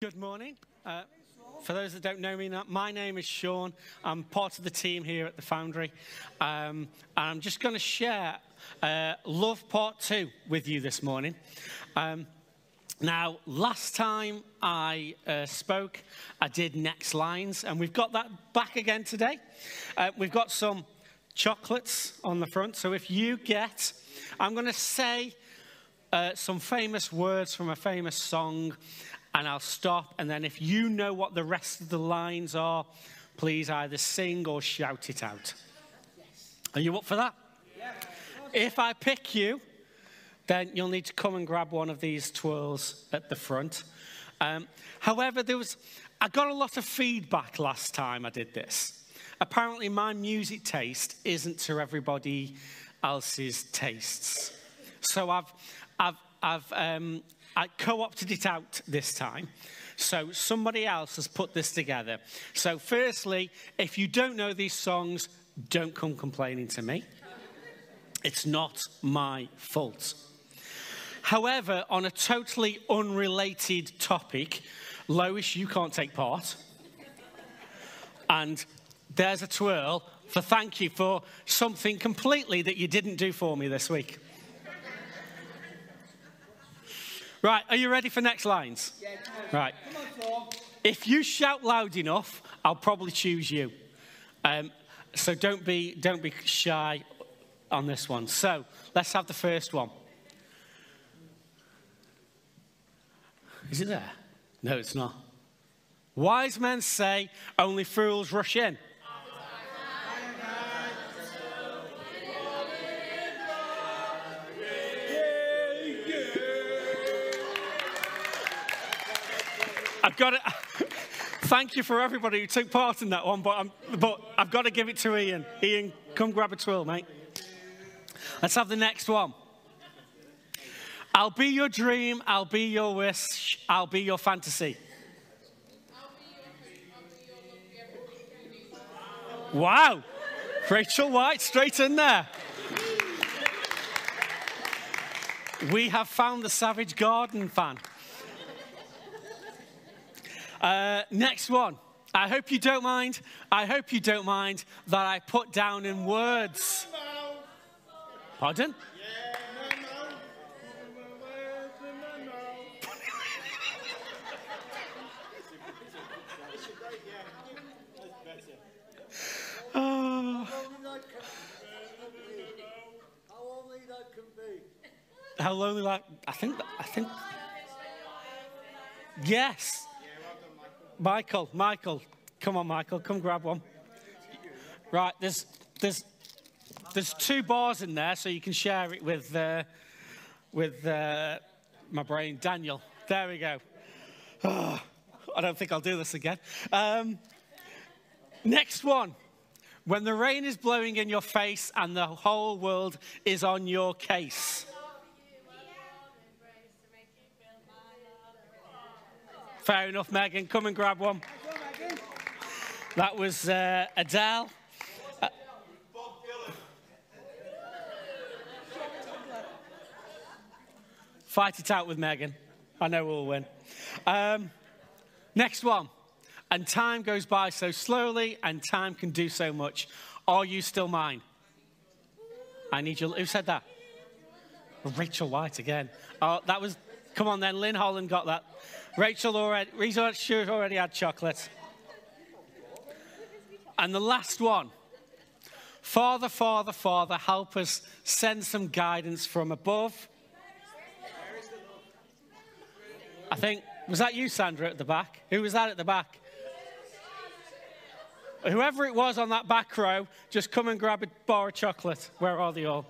Good morning. Uh, for those that don't know me, my name is Sean. I'm part of the team here at the Foundry. Um, and I'm just going to share uh, Love Part 2 with you this morning. Um, now, last time I uh, spoke, I did Next Lines, and we've got that back again today. Uh, we've got some chocolates on the front. So if you get, I'm going to say uh, some famous words from a famous song and I'll stop. And then if you know what the rest of the lines are, please either sing or shout it out. Yes. Are you up for that? Yeah. If I pick you, then you'll need to come and grab one of these twirls at the front. Um, however, there was, I got a lot of feedback last time I did this. Apparently, my music taste isn't to everybody else's tastes. So I've, I've, I've um, I co opted it out this time. So somebody else has put this together. So, firstly, if you don't know these songs, don't come complaining to me. It's not my fault. However, on a totally unrelated topic, Lois, you can't take part. And there's a twirl for thank you for something completely that you didn't do for me this week. Right, are you ready for next lines? Yeah, right. On, if you shout loud enough, I'll probably choose you. Um, so don't be, don't be shy on this one. So let's have the first one. Is it there? No, it's not. Wise men say only fools rush in. I've got to, thank you for everybody who took part in that one, but, I'm, but I've got to give it to Ian. Ian, come grab a twirl, mate. Let's have the next one. I'll be your dream, I'll be your wish, I'll be your fantasy. Wow. Rachel White, straight in there. We have found the Savage Garden fan. Uh, next one. I hope you don't mind. I hope you don't mind that I put down in words. Pardon? How lonely that? Can be. How lonely I think. I think. Yes. Michael, Michael, come on, Michael, come grab one. Right, there's there's there's two bars in there, so you can share it with uh, with uh, my brain, Daniel. There we go. Oh, I don't think I'll do this again. Um, next one. When the rain is blowing in your face and the whole world is on your case. Fair enough, Megan. Come and grab one. That was uh, Adele. Uh, fight it out with Megan. I know we'll win. Um, next one. And time goes by so slowly, and time can do so much. Are you still mine? I need you. Who said that? Rachel White again. Oh, that was. Come on then. Lynn Holland got that. Rachel already, Rachel already had chocolate. And the last one. Father, Father, Father, help us send some guidance from above. I think, was that you, Sandra, at the back? Who was that at the back? Whoever it was on that back row, just come and grab a bar of chocolate. Where are they all?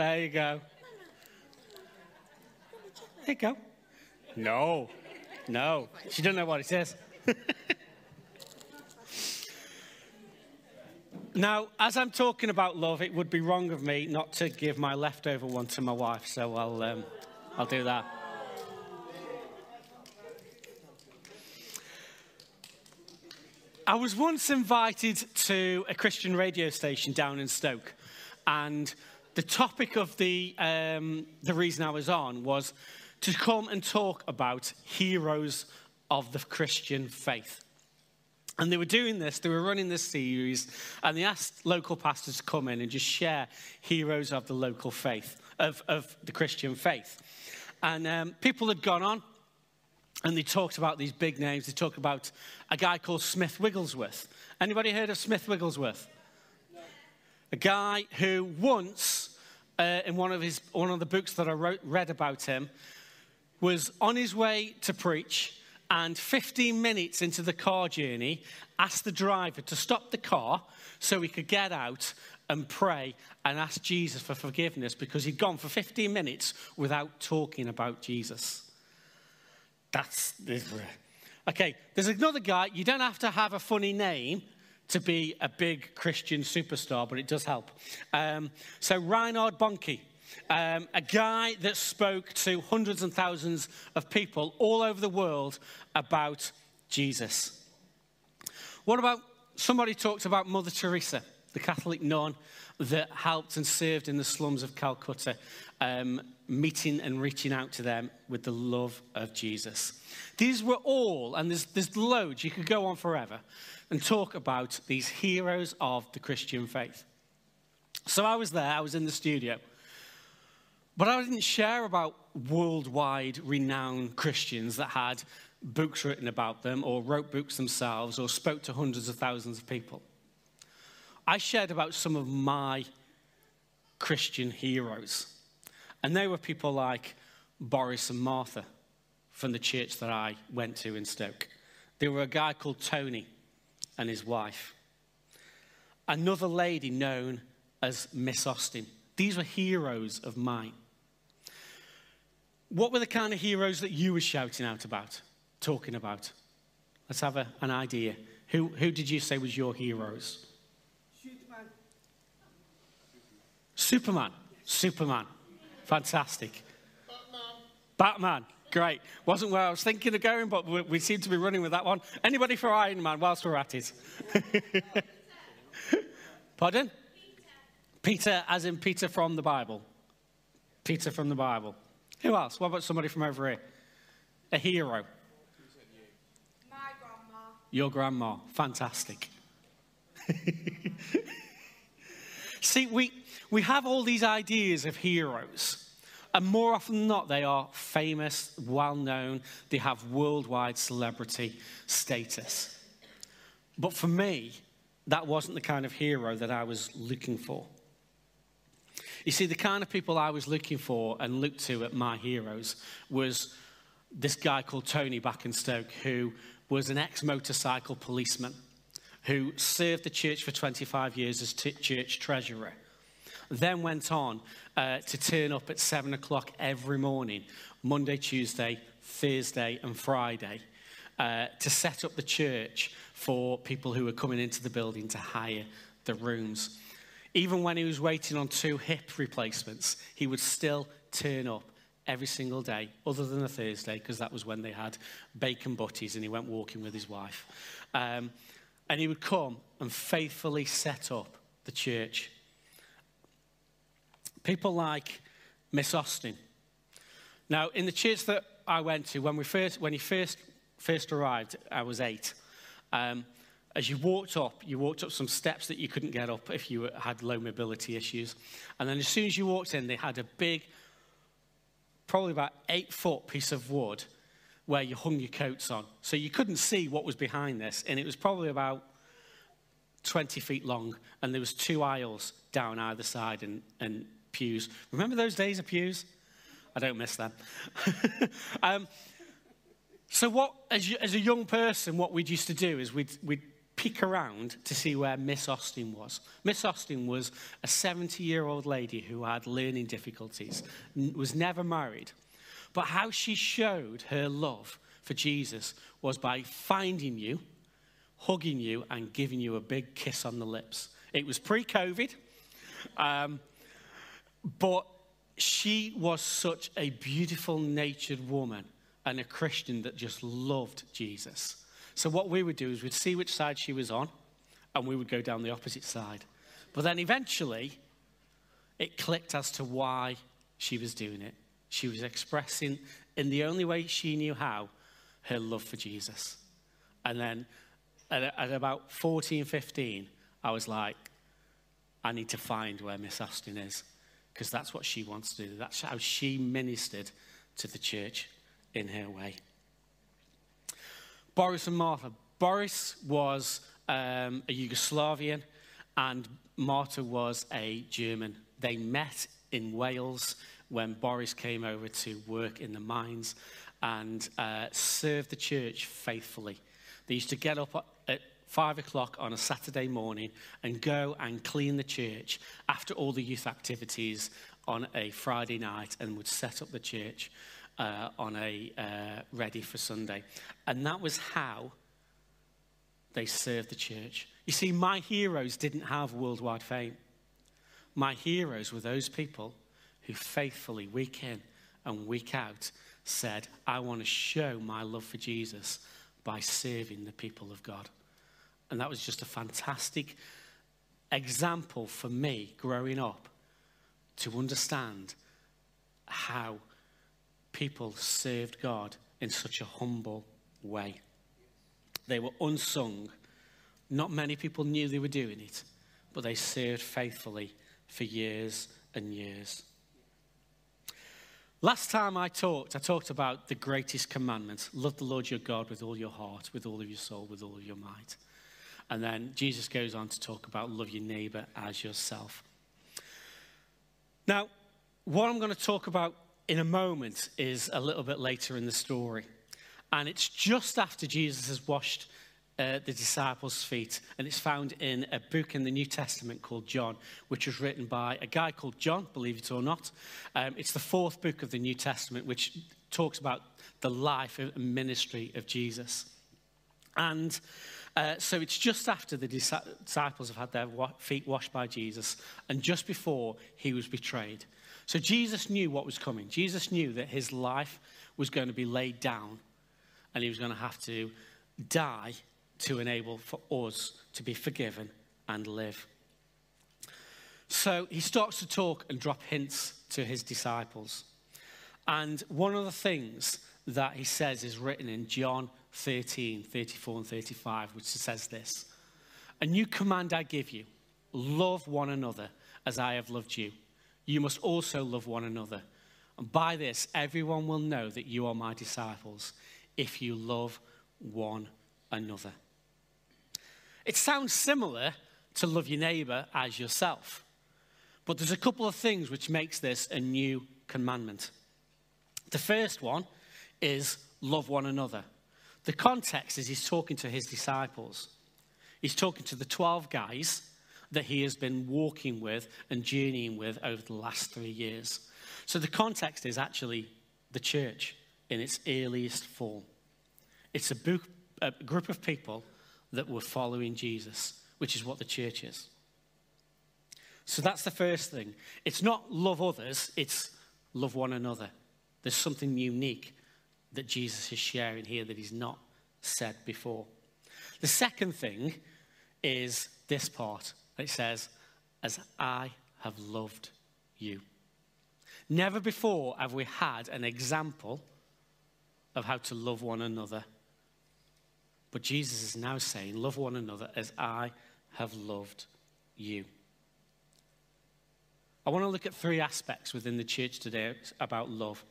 There you go. There you go. No, no. She doesn't know what it says. now, as I'm talking about love, it would be wrong of me not to give my leftover one to my wife, so I'll, um, I'll do that. I was once invited to a Christian radio station down in Stoke, and the topic of the, um, the reason I was on was to come and talk about heroes of the Christian faith. And they were doing this, they were running this series, and they asked local pastors to come in and just share heroes of the local faith, of, of the Christian faith. And um, people had gone on, and they talked about these big names. They talked about a guy called Smith Wigglesworth. Anybody heard of Smith Wigglesworth? A guy who once, uh, in one of, his, one of the books that I wrote, read about him, was on his way to preach and 15 minutes into the car journey asked the driver to stop the car so he could get out and pray and ask Jesus for forgiveness because he'd gone for 15 minutes without talking about Jesus. That's okay. There's another guy. You don't have to have a funny name to be a big Christian superstar, but it does help. Um, so Reinhard Bonnke, um, a guy that spoke to hundreds and thousands of people all over the world about Jesus. What about somebody talked about Mother Teresa, the Catholic nun that helped and served in the slums of Calcutta, um, meeting and reaching out to them with the love of Jesus. These were all, and there's, there's loads, you could go on forever and talk about these heroes of the Christian faith. So I was there, I was in the studio. But I didn't share about worldwide renowned Christians that had books written about them or wrote books themselves or spoke to hundreds of thousands of people. I shared about some of my Christian heroes. And they were people like Boris and Martha from the church that I went to in Stoke. There were a guy called Tony and his wife. Another lady known as Miss Austin. These were heroes of mine. What were the kind of heroes that you were shouting out about, talking about? Let's have a, an idea. Who, who did you say was your heroes? Superman. Superman. Superman. Fantastic. Batman. Batman. Great. Wasn't where I was thinking of going, but we, we seem to be running with that one. Anybody for Iron Man whilst we're at it? Pardon? Peter. Peter, as in Peter from the Bible. Peter from the Bible. Who else? What about somebody from over here? A hero. My grandma. Your grandma. Fantastic. See, we, we have all these ideas of heroes. And more often than not, they are famous, well known, they have worldwide celebrity status. But for me, that wasn't the kind of hero that I was looking for. You see, the kind of people I was looking for and looked to at my heroes was this guy called Tony back in Stoke, who was an ex motorcycle policeman who served the church for 25 years as t- church treasurer then went on uh, to turn up at seven o'clock every morning, Monday, Tuesday, Thursday, and Friday, uh, to set up the church for people who were coming into the building to hire the rooms. Even when he was waiting on two hip replacements, he would still turn up every single day, other than a Thursday, because that was when they had bacon butties and he went walking with his wife. Um, and he would come and faithfully set up the church People like Miss Austin. Now, in the church that I went to, when, we first, when he first, first arrived, I was eight. Um, as you walked up, you walked up some steps that you couldn't get up if you had low mobility issues. And then as soon as you walked in, they had a big, probably about eight foot piece of wood where you hung your coats on. So you couldn't see what was behind this. And it was probably about 20 feet long. And there was two aisles down either side and, and pews. Remember those days of pews? I don't miss them. um, so, what, as, you, as, a young person, what we'd used to do is we'd, we'd peek around to see where Miss Austin was. Miss Austin was a 70 year old lady who had learning difficulties, was never married. But how she showed her love for Jesus was by finding you, hugging you, and giving you a big kiss on the lips. It was pre COVID. Um, but she was such a beautiful natured woman and a Christian that just loved Jesus. So what we would do is we'd see which side she was on, and we would go down the opposite side. But then eventually, it clicked as to why she was doing it. She was expressing, in the only way she knew how, her love for Jesus. And then at, at about 14, 15, I was like, I need to find where Miss Austin is because that's what she wants to do. That's how she ministered to the church in her way. Boris and Martha. Boris was um, a Yugoslavian and Martha was a German. They met in Wales when Boris came over to work in the mines and uh, served the church faithfully. They used to get up five o'clock on a Saturday morning and go and clean the church after all the youth activities on a Friday night and would set up the church uh, on a uh, ready for Sunday. And that was how they served the church. You see, my heroes didn't have worldwide fame. My heroes were those people who faithfully, week in and week out, said, I want to show my love for Jesus by serving the people of God. And that was just a fantastic example for me growing up to understand how people served God in such a humble way. They were unsung. Not many people knew they were doing it, but they served faithfully for years and years. Last time I talked, I talked about the greatest commandment love the Lord your God with all your heart, with all of your soul, with all of your might. And then Jesus goes on to talk about love your neighbor as yourself. Now, what I'm going to talk about in a moment is a little bit later in the story. And it's just after Jesus has washed uh, the disciples' feet. And it's found in a book in the New Testament called John, which was written by a guy called John, believe it or not. Um, it's the fourth book of the New Testament, which talks about the life and ministry of Jesus. And uh, so it's just after the disciples have had their feet washed by Jesus and just before he was betrayed. So Jesus knew what was coming. Jesus knew that his life was going to be laid down and he was going to have to die to enable for us to be forgiven and live. So he starts to talk and drop hints to his disciples. And one of the things that he says is written in John 13, 34 and 35, which says this A new command I give you love one another as I have loved you you must also love one another. And by this, everyone will know that you are my disciples if you love one another. It sounds similar to love your neighbor as yourself. But there's a couple of things which makes this a new commandment. The first one is love one another. The context is he's talking to his disciples. He's talking to the 12 guys that he has been walking with and journeying with over the last three years. So the context is actually the church in its earliest form. It's a, book, a group of people that were following Jesus, which is what the church is. So that's the first thing. It's not love others, it's love one another. There's something unique that Jesus is sharing here that he's not said before. The second thing is this part it says, As I have loved you. Never before have we had an example of how to love one another. But Jesus is now saying, Love one another as I have loved you. I want to look at three aspects within the church today about love.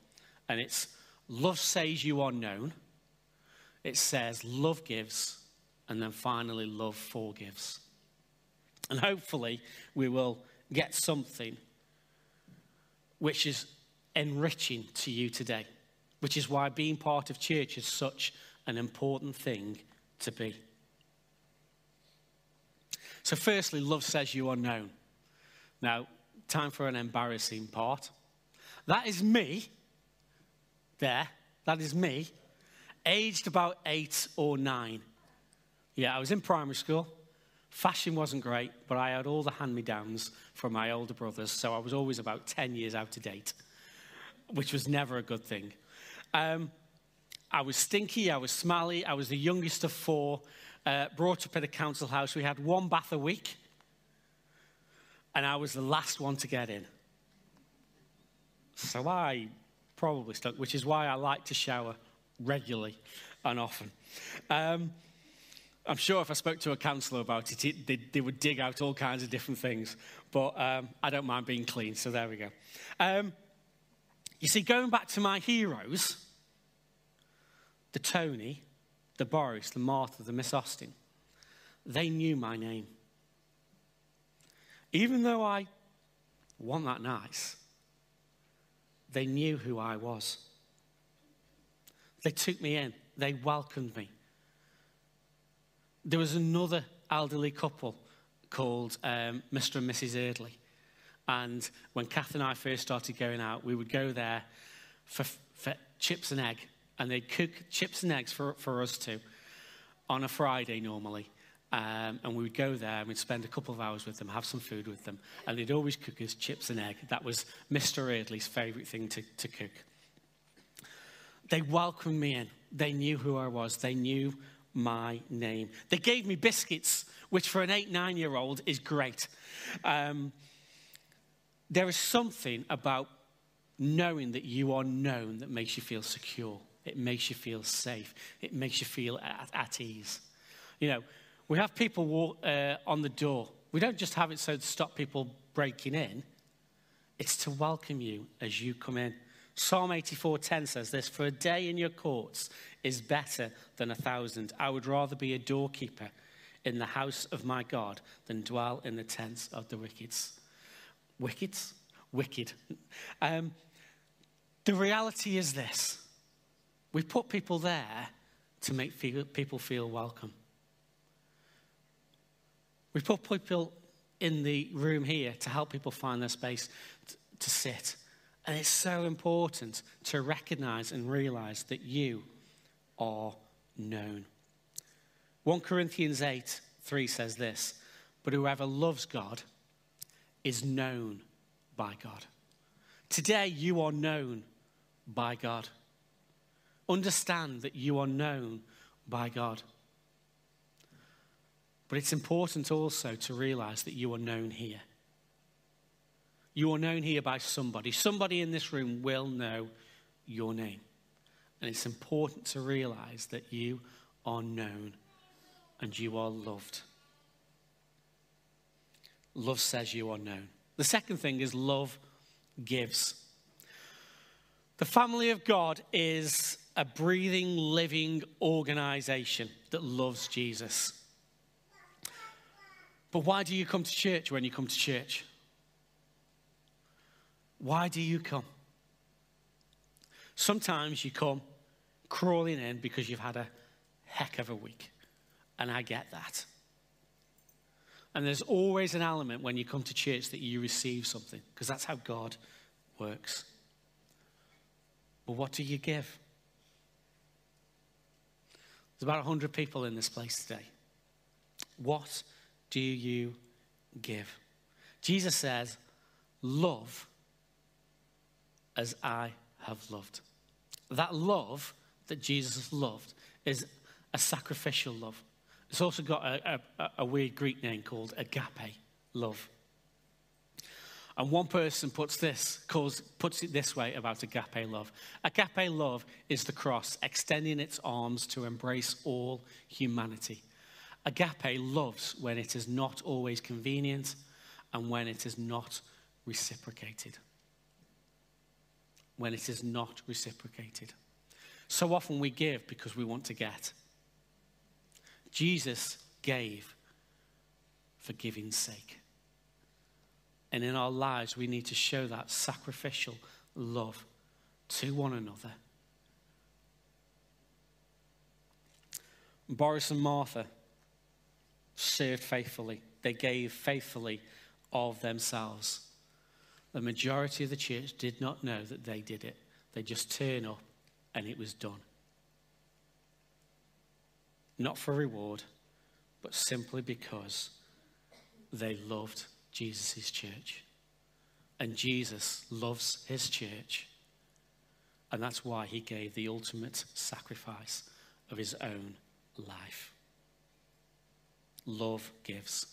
And it's love says you are known, it says love gives, and then finally, love forgives. And hopefully, we will get something which is enriching to you today, which is why being part of church is such an important thing to be. So, firstly, love says you are known. Now, time for an embarrassing part. That is me, there, that is me, aged about eight or nine. Yeah, I was in primary school. Fashion wasn't great, but I had all the hand me downs from my older brothers, so I was always about 10 years out of date, which was never a good thing. Um, I was stinky, I was smelly, I was the youngest of four, uh, brought up in a council house. We had one bath a week, and I was the last one to get in. So I probably stuck, which is why I like to shower regularly and often. Um, I'm sure if I spoke to a counsellor about it, it they, they, would dig out all kinds of different things. But um, I don't mind being clean, so there we go. Um, you see, going back to my heroes, the Tony, the Boris, the Martha, the Miss Austin, they knew my name. Even though I wasn't that nice, they knew who I was. They took me in, they welcomed me. There was another elderly couple called um, Mr. and Mrs. Eardley. And when Kath and I first started going out, we would go there for, for chips and egg. And they'd cook chips and eggs for, for us too on a Friday normally. Um, and we would go there and we'd spend a couple of hours with them, have some food with them. And they'd always cook us chips and egg. That was Mr. Eardley's favourite thing to, to cook. They welcomed me in. They knew who I was. They knew my name. They gave me biscuits, which for an eight, nine year old is great. Um, there is something about knowing that you are known that makes you feel secure. It makes you feel safe. It makes you feel at, at ease. You know, we have people walk, uh, on the door. We don't just have it so to stop people breaking in. It's to welcome you as you come in. Psalm 84:10 says this, "For a day in your courts is better than a thousand. I would rather be a doorkeeper in the house of my God than dwell in the tents of the wicked." Wicked? Wicked. Um, the reality is this. We put people there to make people feel welcome. We put people in the room here to help people find their space to, to sit and it's so important to recognize and realize that you are known. 1 Corinthians 8 3 says this But whoever loves God is known by God. Today, you are known by God. Understand that you are known by God. But it's important also to realize that you are known here. You are known here by somebody. Somebody in this room will know your name. And it's important to realize that you are known and you are loved. Love says you are known. The second thing is love gives. The family of God is a breathing, living organization that loves Jesus. But why do you come to church when you come to church? Why do you come? Sometimes you come crawling in because you've had a heck of a week. And I get that. And there's always an element when you come to church that you receive something, because that's how God works. But what do you give? There's about 100 people in this place today. What do you give? Jesus says, Love as I have loved. That love that Jesus loved is a sacrificial love. It's also got a, a, a weird Greek name called agape love. And one person puts this, calls, puts it this way about agape love. Agape love is the cross extending its arms to embrace all humanity. Agape loves when it is not always convenient and when it is not reciprocated when it is not reciprocated. So often we give because we want to get. Jesus gave for giving's sake. And in our lives, we need to show that sacrificial love to one another. Boris and Martha served faithfully, they gave faithfully of themselves. The majority of the church did not know that they did it. They just turn up and it was done. Not for reward, but simply because they loved Jesus' church. And Jesus loves his church And that's why he gave the ultimate sacrifice of his own life. Love gives.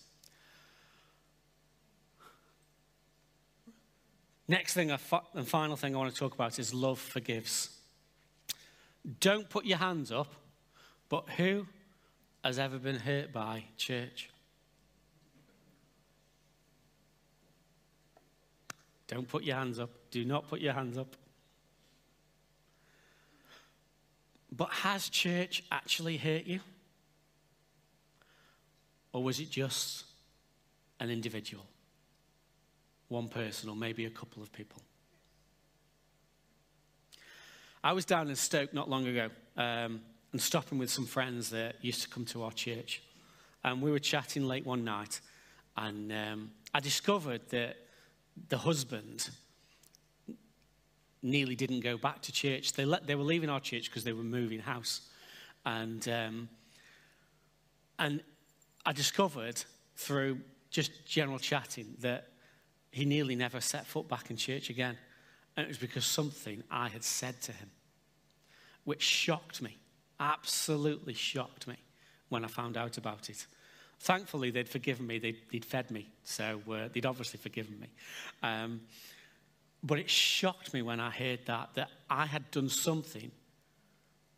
Next thing and final thing I want to talk about is love forgives. Don't put your hands up, but who has ever been hurt by church? Don't put your hands up. Do not put your hands up. But has church actually hurt you? Or was it just an individual? One person, or maybe a couple of people? I was down in Stoke not long ago um, and stopping with some friends that used to come to our church. And we were chatting late one night, and um, I discovered that the husband nearly didn't go back to church. They, let, they were leaving our church because they were moving house. And, um, and I discovered through just general chatting that he nearly never set foot back in church again. And it was because something I had said to him, which shocked me, absolutely shocked me when I found out about it. Thankfully, they'd forgiven me, they'd, they'd fed me, so uh, they'd obviously forgiven me. Um, but it shocked me when I heard that, that I had done something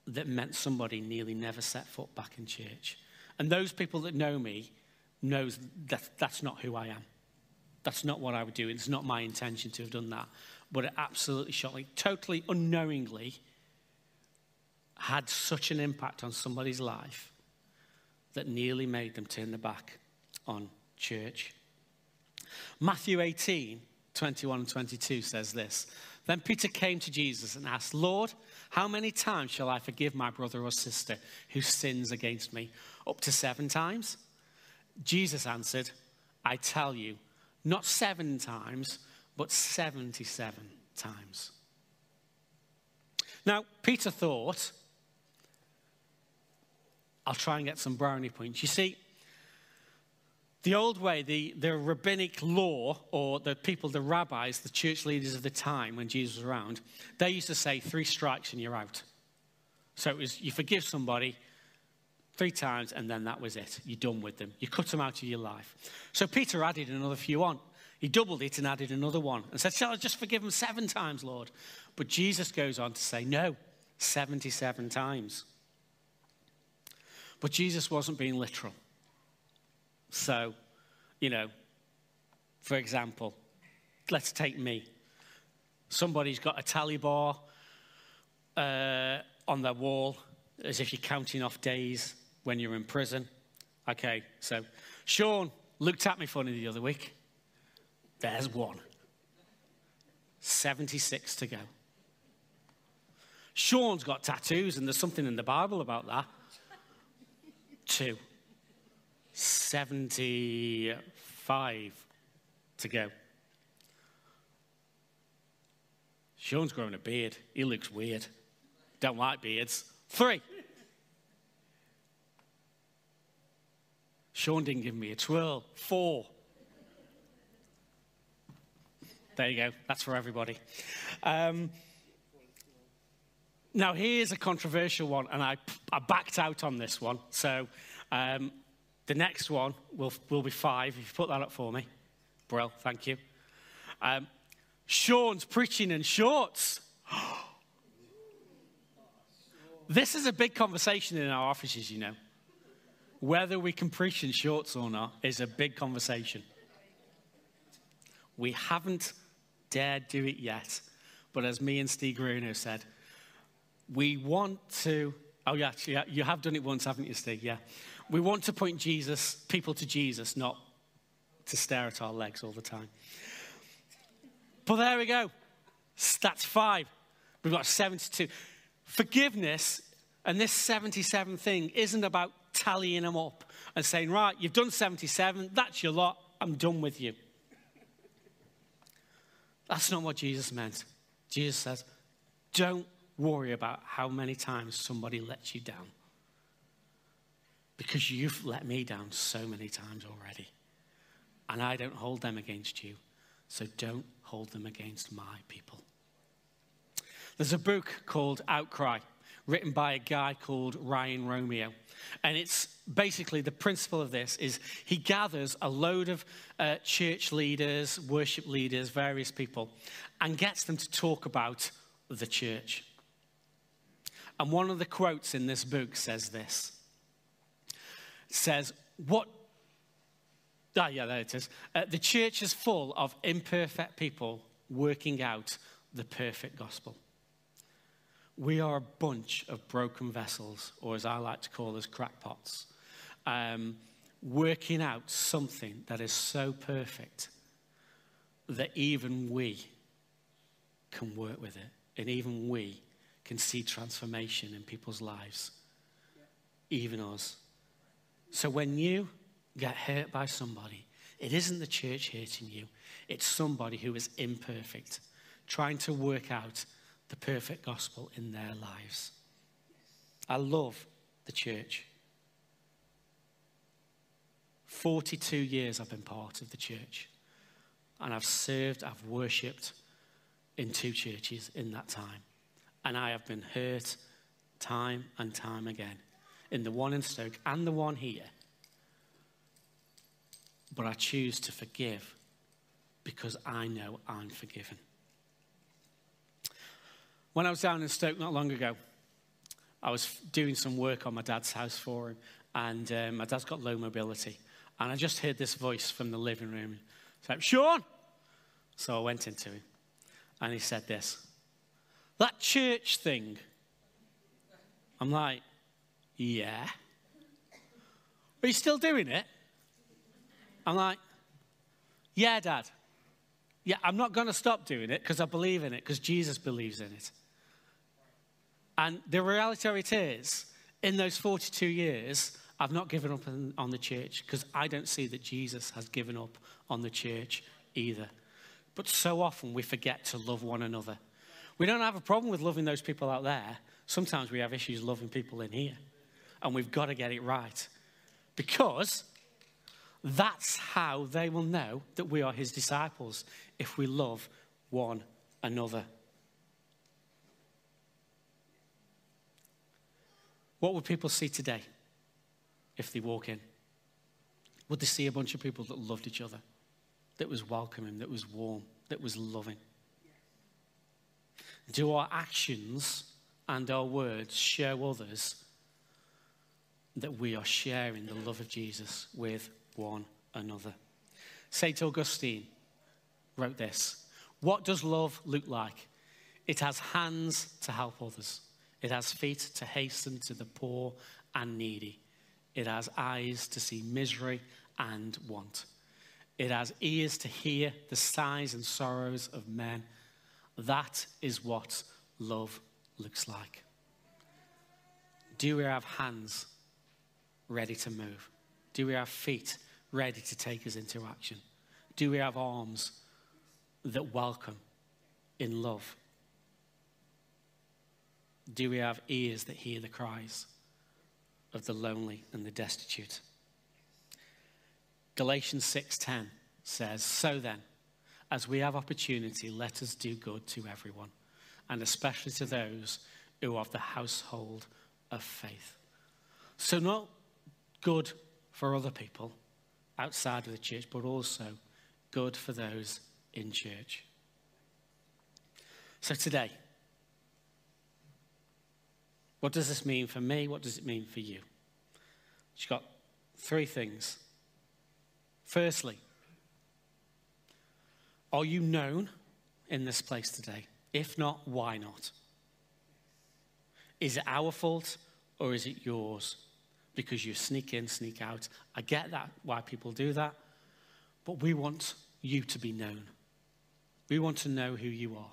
that meant somebody nearly never set foot back in church. And those people that know me knows that that's not who I am. That's not what I would do. It's not my intention to have done that. But it absolutely shocked me. Totally unknowingly had such an impact on somebody's life that nearly made them turn their back on church. Matthew 18, 21 and 22 says this Then Peter came to Jesus and asked, Lord, how many times shall I forgive my brother or sister who sins against me? Up to seven times? Jesus answered, I tell you, not seven times, but 77 times. Now, Peter thought I'll try and get some brownie points. You see, the old way, the, the rabbinic law, or the people, the rabbis, the church leaders of the time when Jesus was around, they used to say three strikes and you're out. So it was you forgive somebody three times and then that was it. You're done with them. You cut them out of your life. So Peter added another few on. He doubled it and added another one and said, Shall I just forgive them seven times, Lord? But Jesus goes on to say, No, 77 times. But Jesus wasn't being literal. So, you know, for example, let's take me. Somebody's got a tally bar uh, on their wall as if you're counting off days when you're in prison. Okay, so Sean looked at me funny the other week. There's one. 76 to go. Sean's got tattoos, and there's something in the Bible about that two. 75 to go. Sean's growing a beard. He looks weird. Don't like beards. Three. Sean didn't give me a twirl. Four. There you go. That's for everybody. Um, now, here's a controversial one, and I, I backed out on this one. So um, the next one will, will be five. If you put that up for me. Brill, thank you. Um, Sean's preaching in shorts. this is a big conversation in our offices, you know. Whether we can preach in shorts or not is a big conversation. We haven't dared do it yet, but as me and Steve Gruno said, we want to, oh yeah, yeah, you have done it once, haven't you, Steve? Yeah. We want to point Jesus, people to Jesus, not to stare at our legs all the time. But there we go. That's five. We've got 72. Forgiveness and this 77 thing isn't about tallying them up and saying, right, you've done 77, that's your lot, I'm done with you. That's not what Jesus meant. Jesus says, don't worry about how many times somebody lets you down. Because you've let me down so many times already. And I don't hold them against you. So don't hold them against my people. There's a book called Outcry, written by a guy called Ryan Romeo. And it's basically the principle of this is he gathers a load of uh, church leaders, worship leaders, various people, and gets them to talk about the church. And one of the quotes in this book says this. Says, what Ah, yeah, there it is. Uh, the church is full of imperfect people working out the perfect gospel. We are a bunch of broken vessels, or as I like to call us, crackpots, um, working out something that is so perfect that even we can work with it, and even we can see transformation in people's lives, even us. So when you get hurt by somebody, it isn't the church hurting you, it's somebody who is imperfect, trying to work out the perfect gospel in their lives. I love the church. 42 years I've been part of the church. And I've served, I've worshipped in two churches in that time. And I have been hurt time and time again in the one in Stoke and the one here. But I choose to forgive because I know I'm forgiven. When I was down in Stoke not long ago, I was doing some work on my dad's house for him, and um, my dad's got low mobility. And I just heard this voice from the living room. It's like, Sean! So I went into him, and he said this That church thing. I'm like, Yeah. Are you still doing it? I'm like, Yeah, Dad. Yeah, I'm not going to stop doing it because I believe in it, because Jesus believes in it. And the reality of it is, in those 42 years, I've not given up on, the church because I don't see that Jesus has given up on the church either. But so often we forget to love one another. We don't have a problem with loving those people out there. Sometimes we have issues loving people in here. And we've got to get it right. Because that's how they will know that we are his disciples if we love one another. What would people see today if they walk in? Would they see a bunch of people that loved each other, that was welcoming, that was warm, that was loving? Do our actions and our words show others that we are sharing the love of Jesus with one another? St. Augustine wrote this What does love look like? It has hands to help others, it has feet to hasten to the poor and needy, it has eyes to see misery and want, it has ears to hear the sighs and sorrows of men. That is what love looks like. Do we have hands ready to move? Do we have feet ready to take us into action? Do we have arms that welcome in love? Do we have ears that hear the cries of the lonely and the destitute? Galatians 6:10 says, "So then, as we have opportunity, let us do good to everyone, and especially to those who are of the household of faith." So not good for other people, outside of the church, but also good for those in church. So today, what does this mean for me? What does it mean for you? She's got three things. Firstly, are you known in this place today? If not, why not? Is it our fault or is it yours? because you sneak in, sneak out. I get that, why people do that. But we want you to be known. We want to know who you are.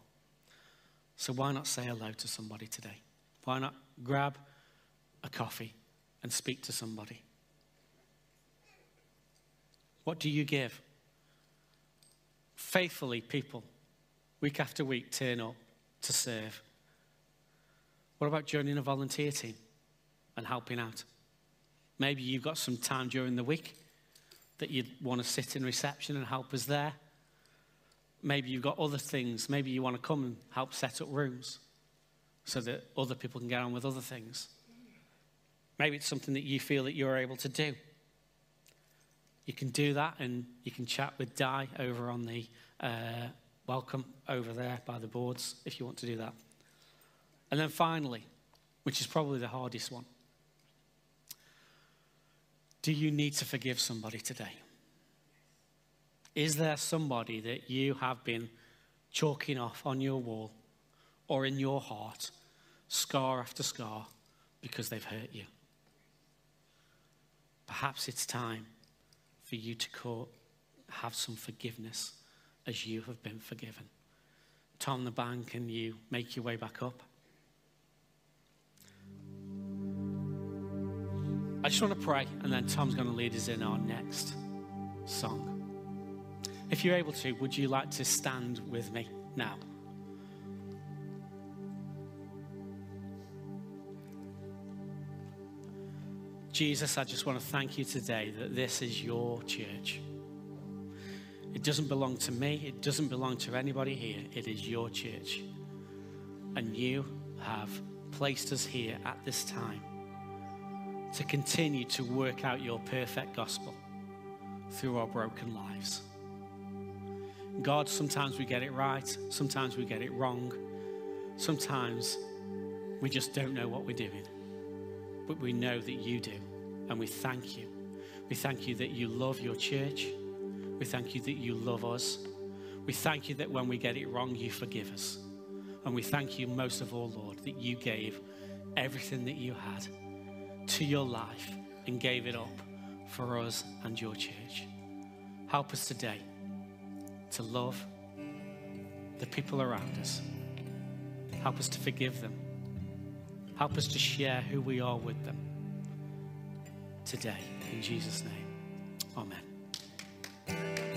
So why not say hello to somebody today? Why not grab a coffee and speak to somebody? What do you give? Faithfully, people, week after week, turn up to serve. What about joining a volunteer team and helping out? Maybe you've got some time during the week that you'd want to sit in reception and help us there. Maybe you've got other things. Maybe you want to come and help set up rooms. So that other people can get on with other things. Maybe it's something that you feel that you're able to do. You can do that and you can chat with Di over on the uh, welcome over there by the boards if you want to do that. And then finally, which is probably the hardest one, do you need to forgive somebody today? Is there somebody that you have been chalking off on your wall or in your heart, scar after scar, because they've hurt you? Perhaps it's time for you to call, have some forgiveness as you have been forgiven. Tom the band, can you make your way back up? I just want to pray, and then Tom's going to lead us in our next song. If you're able to, would you like to stand with me now? Jesus, I just want to thank you today that this is your church. It doesn't belong to me, it doesn't belong to anybody here. It is your church. And you have placed us here at this time to continue to work out your perfect gospel through our broken lives. God, sometimes we get it right, sometimes we get it wrong, sometimes we just don't know what we're doing but we know that you do. And we thank you. We thank you that you love your church. We thank you that you love us. We thank you that when we get it wrong, you forgive us. And we thank you most of all, Lord, that you gave everything that you had to your life and gave it up for us and your church. Help us today to love the people around us. Help us to forgive them Help us to share who we are with them today. In Jesus' name, amen.